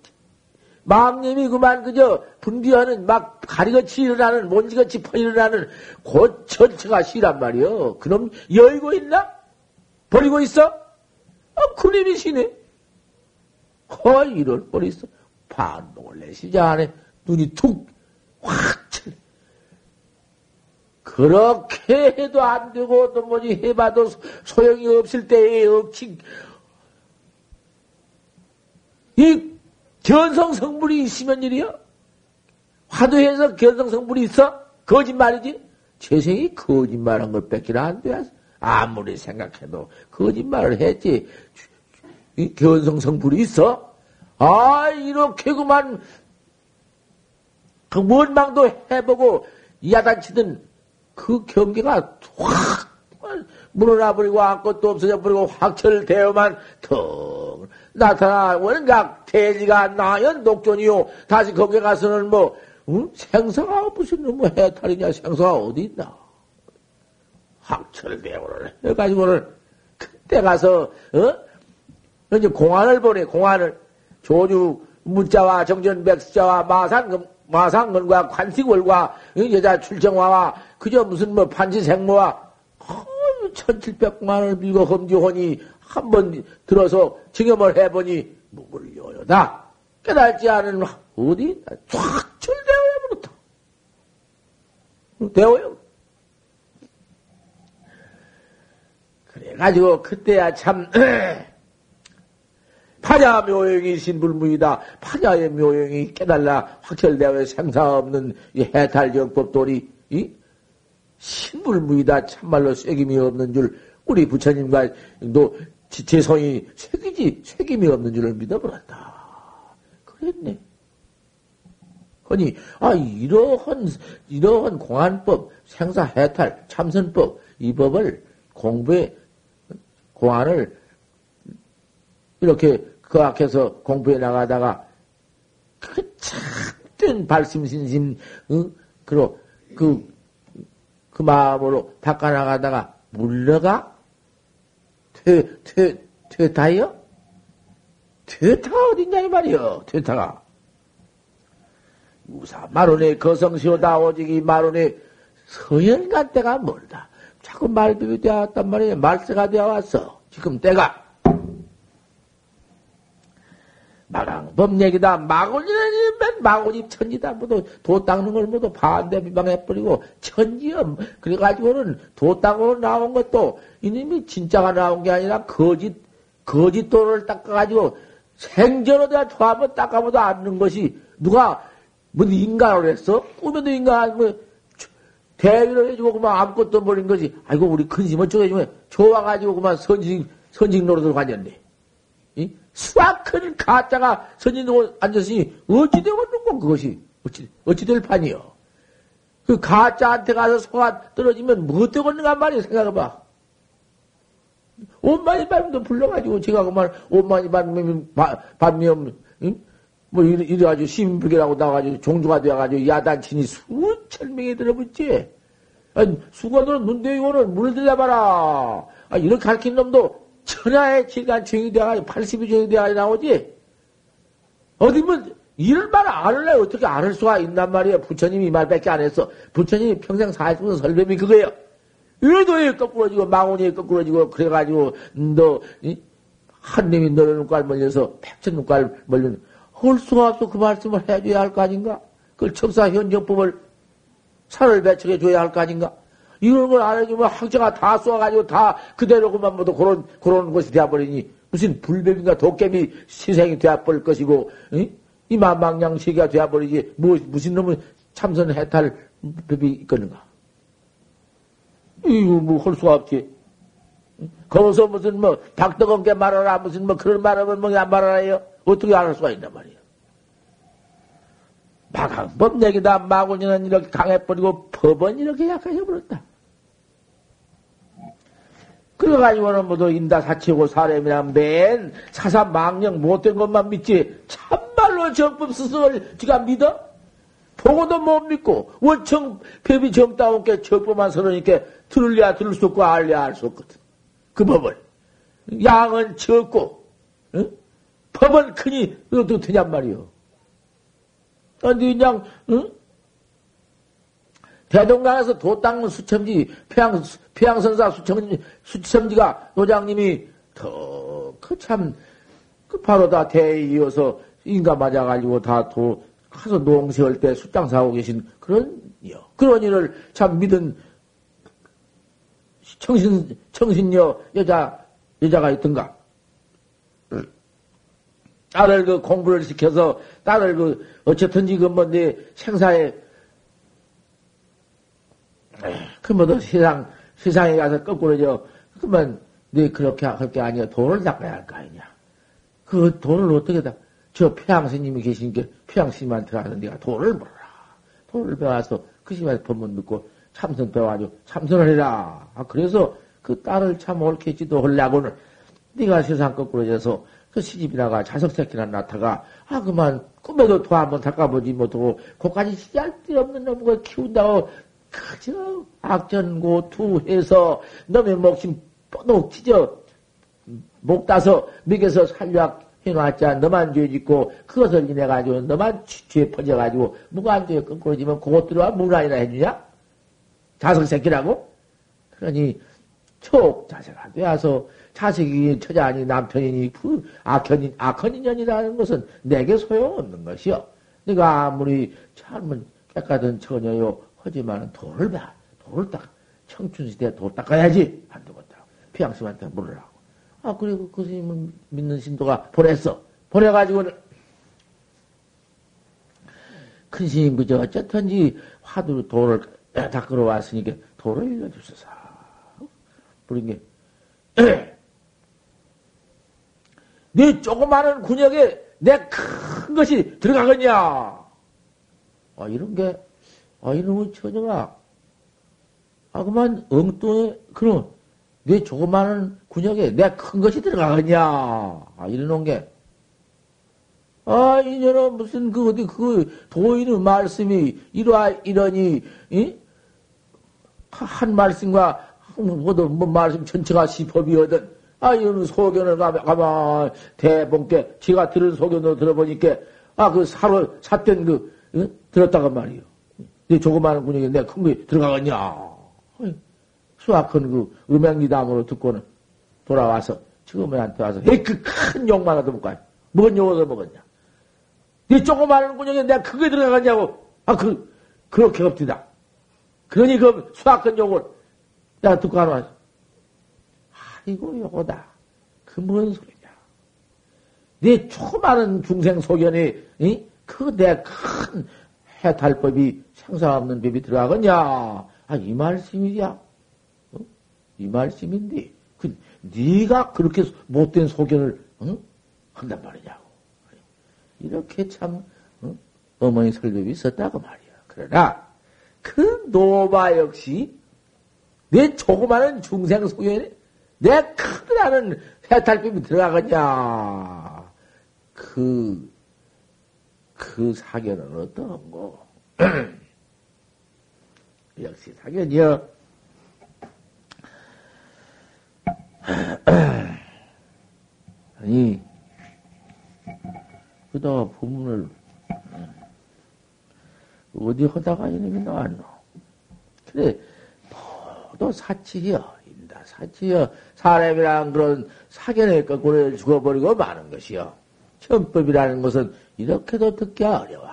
망님이 그만 그저 분비하는 막 가리같이 일어나는, 먼지같이 퍼 일어나는 곧 전체가 싫란 말이여. 그놈 여의고 있나? 버리고 있어? 어, 그놈이 시네. 허, 이럴 뻔 있어. 반복을 내시자 안에 눈이 툭, 확, 그렇게 해도 안 되고 또 뭐지 해봐도 소용이 없을 때에 억지 이 견성 성분이 있으면 일이요. 화두해서 견성 성분이 있어? 거짓말이지? 재생이 거짓말한 걸 뺏기나 안 돼. 아무리 생각해도 거짓말을 했지. 이 견성 성분이 있어? 아, 이렇게 그만, 그 원망도 해보고, 야단치던 그 경계가 확 물어나버리고 아무것도 없어져 버리고 확철되어만 턱 나타나 원각 대지가 나연 독존이요. 다시 거기 가서는 뭐 응? 생사가 무슨 뭐 해탈이냐? 생사가 어디 있나? 확철대오를 해가지고는 그때 가서 어? 이제 공안을 보내 공안을. 조주 문자와 정전백수자와 마상금 마상근과 관식월과 여자 출정화와 그저 무슨 뭐 판지생모와 천칠백만 원을 밀고 험지하니 한번 들어서 증염을 해보니 목을 여여다 깨달지 않은 어디 쫙철대어야 버렸다. 대어요. 그래가지고 그때야 참 파자 묘영이 신불무이다. 파자의 묘영이 깨달라 확철되어 생사 없는 이 해탈정법돌이 이 신불무이다. 참말로 쐐김이 없는 줄 우리 부처님과 너 지체성이 쐐기지 쐐김이 없는 줄을 믿어버렸다. 그랬네. 아니, 아, 이러한, 이러한 공안법, 생사 해탈, 참선법, 이 법을 공부에, 공안을 이렇게 그 앞에서 공부해 나가다가 그 참된 발심신심 응? 그리고 그, 그 마음으로 닦아 나가다가 물러가 퇴, 퇴, 퇴타요? 퇴타가 어딨냐, 이 말이요, 퇴타가. 우사, 마론의 거성시오다, 오직 이 마론의 서연간 때가 멀다. 자꾸 말비비 되어 왔단 말이에요. 말세가 되어 왔어. 지금 때가. 마강 법 얘기다. 마구니는 마구니 천지다. 모두 도 닦는 걸 모두 반대 비방해버리고 천지염. 그래가지고는 도 닦고 나온 것도 이놈이 진짜가 나온 게 아니라 거짓, 거짓 도를 닦아가지고 생전으로 도 한번 닦아보도 않는 것이 누가 무슨 인간을 했어? 꿈에도 인간, 뭐, 대위를 해주고 그만 아무것도 버린 거지. 아이고, 우리 큰심은 쪽해주면 좋아가지고 그만 선직, 선직 노릇을 가졌네. 수학큰 가짜가 선진으로 앉았으니 어찌 되겠는고 그것이 어찌 어찌 될 판이요. 그 가짜한테 가서 소가 떨어지면 뭐 되겠는가 말이야 생각해봐. 오만이 밤도 불러가지고 제가 그말 오만이 밤이 밤이 뭐 이래, 이래가지고 신불계라고 나와가지고 종주가 되어가지고 야단치니 수천 명이 들어붙지. 아니, 수건으로 눈대이고는 물을 들려봐라. 아, 이렇게 가르친 놈도 천하의 질간 정이 돼가지고 80이 정이 돼가지고 나오지? 어디 뭐, 이럴 말 안을래 어떻게 안을 수가 있단 말이야. 부처님이 이 말밖에 안 했어. 부처님이 평생 살면서 설법이 그거예요. 의도에 거꾸로지고, 망원이에 거꾸로지고, 그래가지고, 너, 한 놈이 너를 눈깔 멀려서 백천 눈깔 멀려, 할 수가 없어. 그 말씀을 해줘야 할 거 아닌가? 그걸 척사 현정법을 살을 배척해 줘야 할 거 아닌가? 이런 걸 안 해주면 학자가 다 쏘아가지고 다 그대로 그만 모두 그런, 그런 것이 되어버리니 무슨 불뱀인가 도깨비 시생이 되어버릴 것이고, 응? 이 만망양 세계가 되어버리지, 뭐, 무슨 놈은 참선 해탈 법이 있겠는가? 이거 뭐 할 수가 없지. 거기서 무슨 뭐, 박덕원께 말하라, 무슨 뭐 그런 말하면 뭐안 말하라요? 어떻게 안할 수가 있단 말이야. 마강법 얘기다 마구니는 이렇게 강해버리고 법은 이렇게 약해져버렸다. 그래가지고는 모두 인다 사치고 사람이란 맨 사사 망령 못된 것만 믿지 참말로 정법 스승을 지가 믿어? 보고도 못 믿고 원청 정다운 게 정법만 서러니까 들을래야 들을 수 없고 알래야 알 수 없거든. 그 법을. 양은 적고 응? 법은 크니 어떻게 되냔 말이오. 아니 그냥 응? 대동강에서 도 닦는 수첨지, 평양, 평양선사 수첨지, 수첨지가 노장님이 더, 그 참, 그 바로 다 대이어서 인가 맞아가지고 다 도, 가서 농세할 때 숫장 사고 계신 그런, 그런 일을 참 믿은 청신, 청신녀 여자, 여자가 있던가. 딸을 그 공부를 시켜서 딸을 그 어쨌든지 그뭐내 생사에 그뭐도 세상 세상에 가서 거꾸로 저 그러면 네 그렇게 할게 아니야. 돈을 닦아야 할 거 아니냐. 그 돈을 어떻게 다 저 폐양 스님이 계신 게폐양 스님한테 가서 네가 돈을 벌어라. 돈을 배워서 그 시간에 법문 듣고 참선 배워가지고 참선을 해라. 아, 그래서 그 딸을 참 옳게 지도하려고는 네가 세상 거꾸로 져서 그 시집이 나가 자석 새끼나 낳다가 아 그만 꿈에도 도 한번 닦아보지 못하고 그까지 시할데 없는 놈을 키운다고 그저 악전고투 해서 놈의 목심 뽀독 찢어 목 따서 먹여서 살려 해놨자 너만 죄 짓고 그것을 인해 가지고 너만 죄 퍼져 가지고 무관죄 끊고 지면 그것 들어와 무난이나 해주냐? 자석 새끼라고? 그러니 촉 자세가 되어서 자식이 처자니 남편이니 그 악현인 악한 인연이라는 것은 내게 소용없는 것이요. 네가 아무리 젊은 깨끗한 처녀요 하지만 돈을 봐 돈을 딱 청춘 시대에 돈 닦아야지 안 되겠다. 피양심한테 물으라고. 아 그리고 그 스님을 믿는 신도가 보냈어. 보내가지고는 큰 스님 그저 어쨌든지 화두로 돈을 닦으러 왔으니까 돈을 일러주소서. 부른 게 네 조그마한 군역에 내 큰 것이 들어가겠냐? 아, 이런 게, 아, 이놈의 처녀가, 아, 그만 엉뚱해, 그럼, 내 조그마한 군역에 내 큰 것이 들어가겠냐? 아, 이러는 게, 아, 이년은 무슨 그 어디 그 도인의 말씀이 이러하 이러니, 이? 한 말씀과 모두 뭐 말씀 전체가 시법이거든. 아, 이런 소견을 가만, 가만, 대본께, 제가 들은 소견으로 들어보니까, 아, 그 사로, 삿된 그, 응? 들었다고 말이요. 네 조그마한 내가 큰거 들어가겠냐. 수학한 그 음행리담으로 듣고는 돌아와서, 지금한테 와서, 에이, 그큰 욕만 하도 못 가요. 뭔 욕을 먹었냐. 네 조그마한 군역에 내가 크게 들어가겠냐고. 아, 그, 그렇게 없디다. 그러니 그 수학한 욕을 내가 듣고 하러 왔어. 아이고, 요거다. 그 뭔 소리냐. 네 조그마한 중생 소견이, 이? 그내 큰 해탈법이 생사 없는 법이 들어가겠냐? 아, 이 말씀이야. 어? 이 말씀인데, 그, 네가 그렇게 못된 소견을, 응? 한단 말이냐고. 이렇게 참, 어? 어머니 설법이 있었다고 말이야. 그러나, 그 노바 역시, 내 조그마한 중생 소견이 내 크다는 해탈빔이 들어가겠냐? 그, 그 사견은 어떤 거? 역시 사견이여. 아니, 그다가 부문을 어디 하다가 이놈이 나왔노? 그래, 모두 사치여. 사치여 사람이란 그런 사견의 거꾸로 죽어버리고 마는 것이요. 천법이라는 것은 이렇게도 듣기 어려워.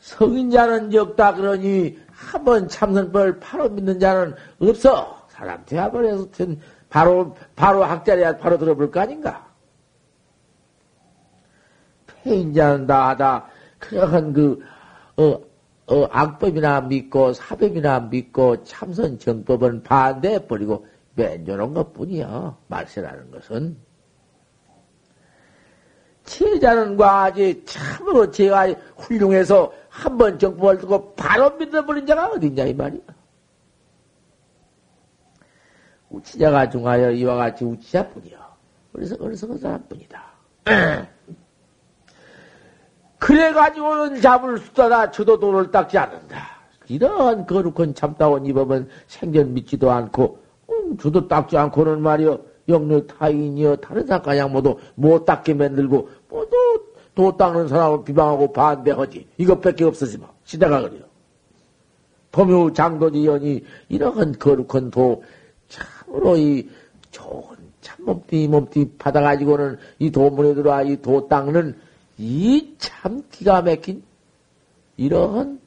성인자는 적다 그러니 한 번 참선법을 바로 믿는 자는 없어. 사람 대화벌에서 바로 바로 학자리야 바로 들어볼 거 아닌가? 폐인자는 다 하다 그냥 그 어, 어, 악법이나 믿고 사법이나 믿고 참선 정법은 반대해 버리고 맨조는 것 뿐이야. 말세라는 것은. 제자는 과지 참으로 제가 훌륭해서 한 번 정법을 두고 바로 믿어버린 자가 어딨냐, 이 말이야. 우치자가 중하여 이와 같이 우치자 뿐이야. 그래서, 그래서 그 사람 뿐이다. 그래가지고는 잡을 수다다 저도 돈을 닦지 않는다. 이런 거룩한 참다운 이 법은 생전 믿지도 않고, 음, 저도 닦지 않고는 말이여, 영력 타인이여, 다른 사가양 모두 못 닦게 만들고, 모두 도 닦는 사람을 비방하고 반대하지. 이것밖에 없었지만, 시대가 그래요. 범유 장도지 연이 이런 거룩한 도, 참으로 이 좋은 참몸띠 몸띠 받아가지고는 이 도문에 들어와 이 도 닦는 이 참 기가 막힌 이러한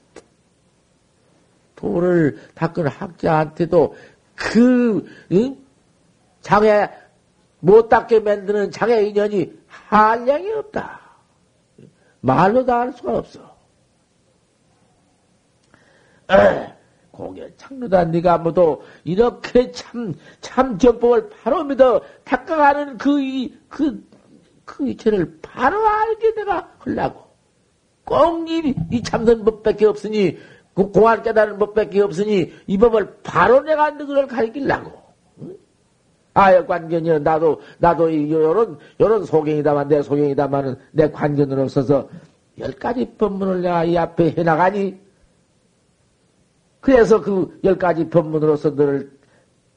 돌을 닦은 학자한테도 그, 응? 장애, 못 닦게 만드는 장애 인연이 한량이 없다. 말로 다 할 수가 없어. 공연 창로다 네가 뭐도 이렇게 참, 참 전법을 바로 믿어 닦아가는 그, 이, 그, 그 이체를 바로 알게 내가 하려고. 꼭 이, 이 참선 법밖에 없으니, 그 공안 깨달은 법밖에 없으니, 이 법을 바로 내가 너희를 가르치려고. 아여 관견이여 나도 나도 요런 요런 소경이다만 내 소경이다마는 내 관견은 없어서 열 가지 법문을 내가 이 앞에 해나가니 그래서 그 열 가지 법문으로서 너를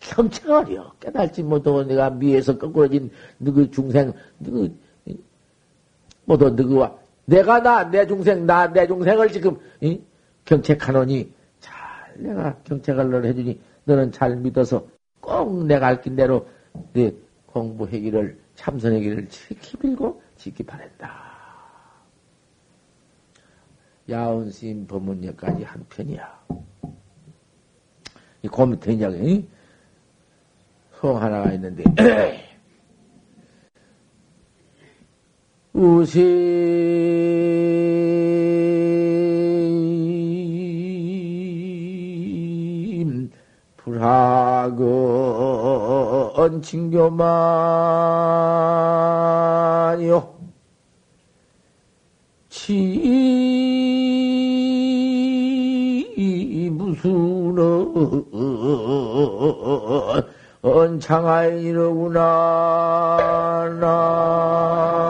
경청하려 깨달지 못하고 내가 미에서 거꾸러진 너그 중생 너그 모두 너그와 내가 나 내 중생 나 내 중생을 지금 이? 경책하노니 잘 내가 경책을 너 해주니 너는 잘 믿어서 꼭 내가 알긴 대로 네 공부하기를 참선하기를 지키 빌고 지키 바란다. 야운 스님 법문여까지 한 편이야. 이 고밑에 이제 송 하나가 있는데 우심 불학은 징교만이요. 치 무슨 언창하이로구나 나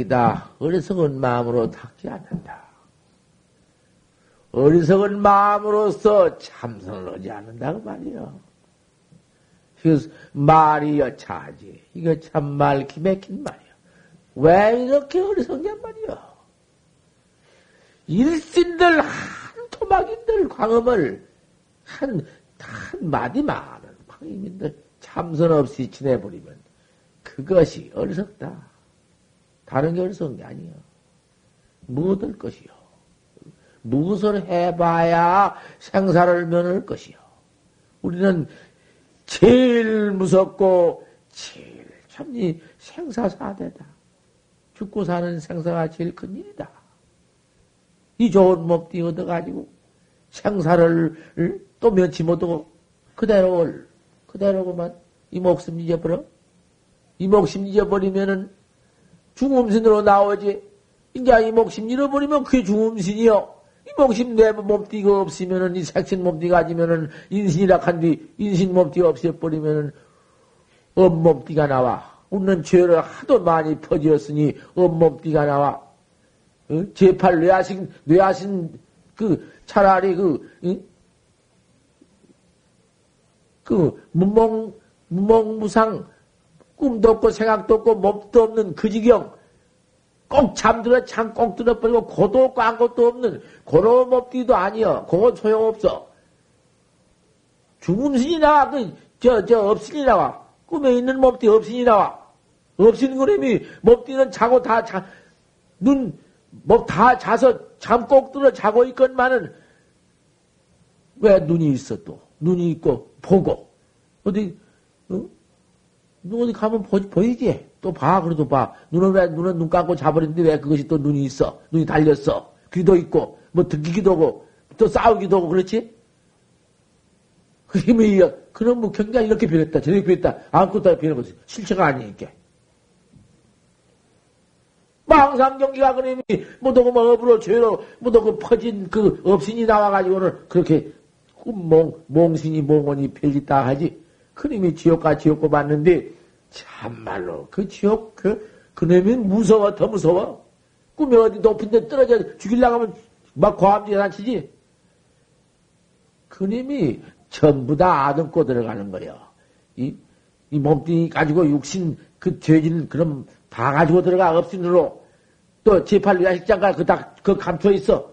불액이다. 어리석은 마음으로 닦지 않는다. 어리석은 마음으로서 참선을 하지 않는다고 말이요. 그래서 말이 여차하지. 이거 참 말 기맥힌 말이야. 왜 이렇게 어리석냐 말이야. 일신들 한 토막인들 광음을 한, 한 마디 많은 광임인들 참선 없이 지내버리면 그것이 어리석다. 다른 게 아니야. 무엇을 것이요. 무엇을 해봐야 생사를 면할 것이요. 우리는 제일 무섭고 제일 참니 생사사대다. 죽고 사는 생사가 제일 큰 일이다. 이 좋은 몸띠 얻어가지고 생사를 또 면치 못하고 그대로 그대로고만 이 목숨 잊어버려. 이 목숨 잊어버리면은 중음신으로 나오지. 이제 이 목숨 잃어버리면 그게 중음신이요. 이 목심 내 몸띠가 없으면은, 이 색신 몸띠 가지면은, 인신이라 한 뒤, 인신 몸띠가 없애버리면은, 엄몸띠가 나와. 웃는 죄를 하도 많이 퍼지었으니, 엄몸띠가 나와. 어? 제팔 뇌하신, 뇌하신, 그, 차라리 그, 응? 그, 무몽, 무몽무상, 꿈도 없고 생각도 없고 몸도 없는 그 지경, 꼭 잠들어 잠 꼭 들어버리고 고도 없고 아무것도 없는 고로 몸띠도 아니여. 그건 소용없어. 죽음신이 나와. 그, 저, 저, 없신이 나와. 꿈에 있는 몸띠 없신이 나와. 없신 그림이 몸띠는 자고 다 자, 눈, 뭐다 자서 잠 꼭 들어 자고 있건만은 왜 눈이 있어 또? 눈이 있고 보고 어디 어? 어디 가면 보, 보이지? 또 봐, 그래도 봐. 눈은 왜, 눈은 눈 감고 자버리는데 왜 그것이 또 눈이 있어? 눈이 달렸어. 귀도 있고, 뭐 듣기도 하고, 또 싸우기도 하고, 그렇지? 그 힘이, 그럼 뭐 경계가 이렇게 변했다, 저렇게 변했다, 아무것도 변한 것이 실체가 아니니까. 망상 경기가 그림이 뭐더고 뭐 업으로 죄로 뭐더고 퍼진 그 업신이 나와가지고는 그렇게 몽, 몽신이 몽원이 펼있다 하지. 그림이 지옥과 지옥고 봤는데 참말로 그 지옥 그 그놈이 무서워 더 무서워. 꿈에 어디 높은 데 떨어져 죽일라고 하면 막 과암지에 치지 그님이 전부 다 아듬고 들어가는 거예요. 이, 이 몸뚱이 가지고 육신 그 죄질 그럼 다 가지고 들어가 업신으로 또 제8 야식장가 그 다, 그 감춰 있어.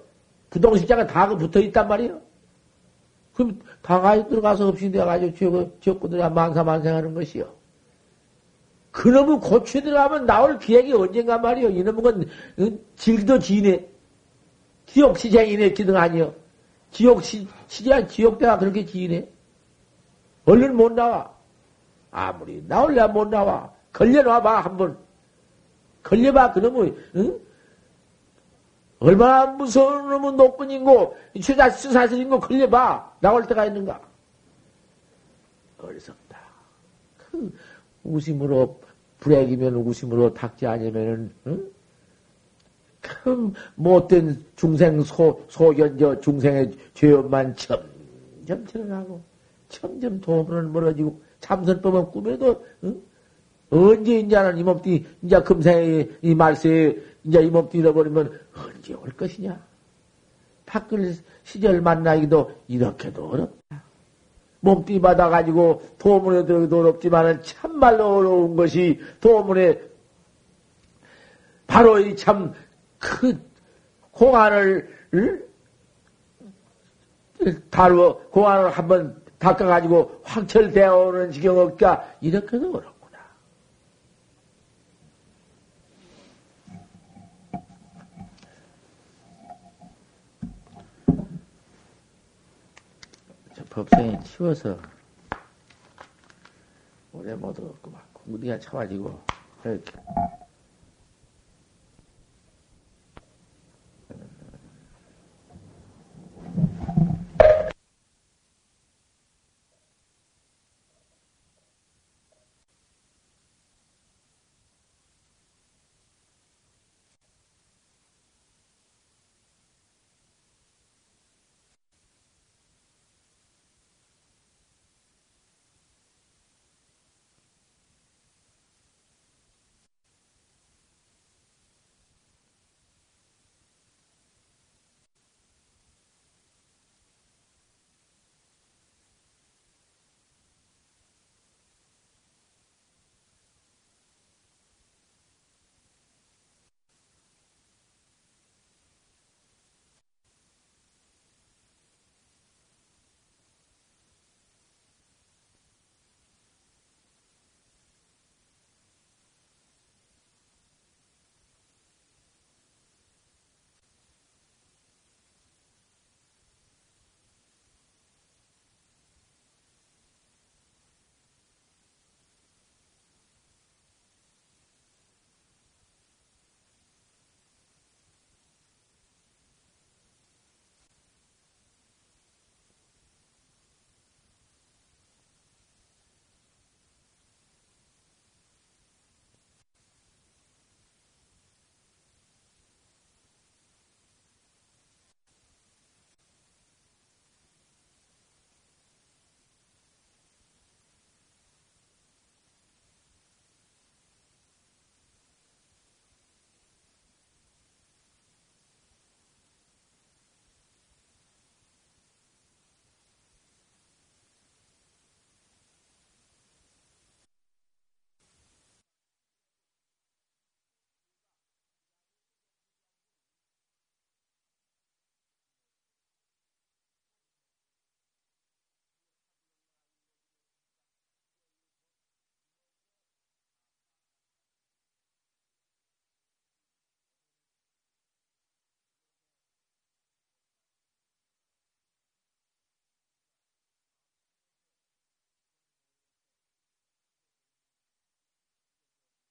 부동식장가 다 그 붙어 있단 말이에요. 그럼 다 가지고 들어가서 없이 내가지고 지옥, 지옥구들이 만사만생 하는 것이요. 그놈의 고추에 들어가면 나올 기획이 언젠가 말이요. 이놈은 건, 질도 지네. 지옥 시장이네, 기능 아니요. 지옥 시, 시장, 지옥대가 그렇게 지네. 얼른 못 나와. 아무리 나올래야 못 나와. 걸려놔봐, 한 번. 걸려봐, 그놈의, 응? 얼마나 무서운 놈은 노끈인고, 수사, 수사슬인고 걸려봐. 나올 때가 있는가? 어리석다. 그, 우심으로, 불행이면 우심으로 닥지 아니면은, 응? 큰 못된 중생 소, 소견 저 중생의 죄업만 점점 드러나고, 점점 도움은 멀어지고, 참선법은 꿈에도, 응? 언제 이제는 이몸띠, 이제 금생에, 이 말세에, 이제 이몸띠 잃어버리면 언제 올 것이냐? 밖을 시절 만나기도 이렇게도 어렵다. 몸띠 받아가지고 도문에 들어도 어렵지만은 참말로 어려운 것이 도문에 바로 이 참 그 공안을 바로 공안을 한번 닦아가지고 확철되어 오는 지경 없까 이렇게도 어렵다. 법성에 치워서 오래 못 얻었구만. 공부가 차가지고 이렇게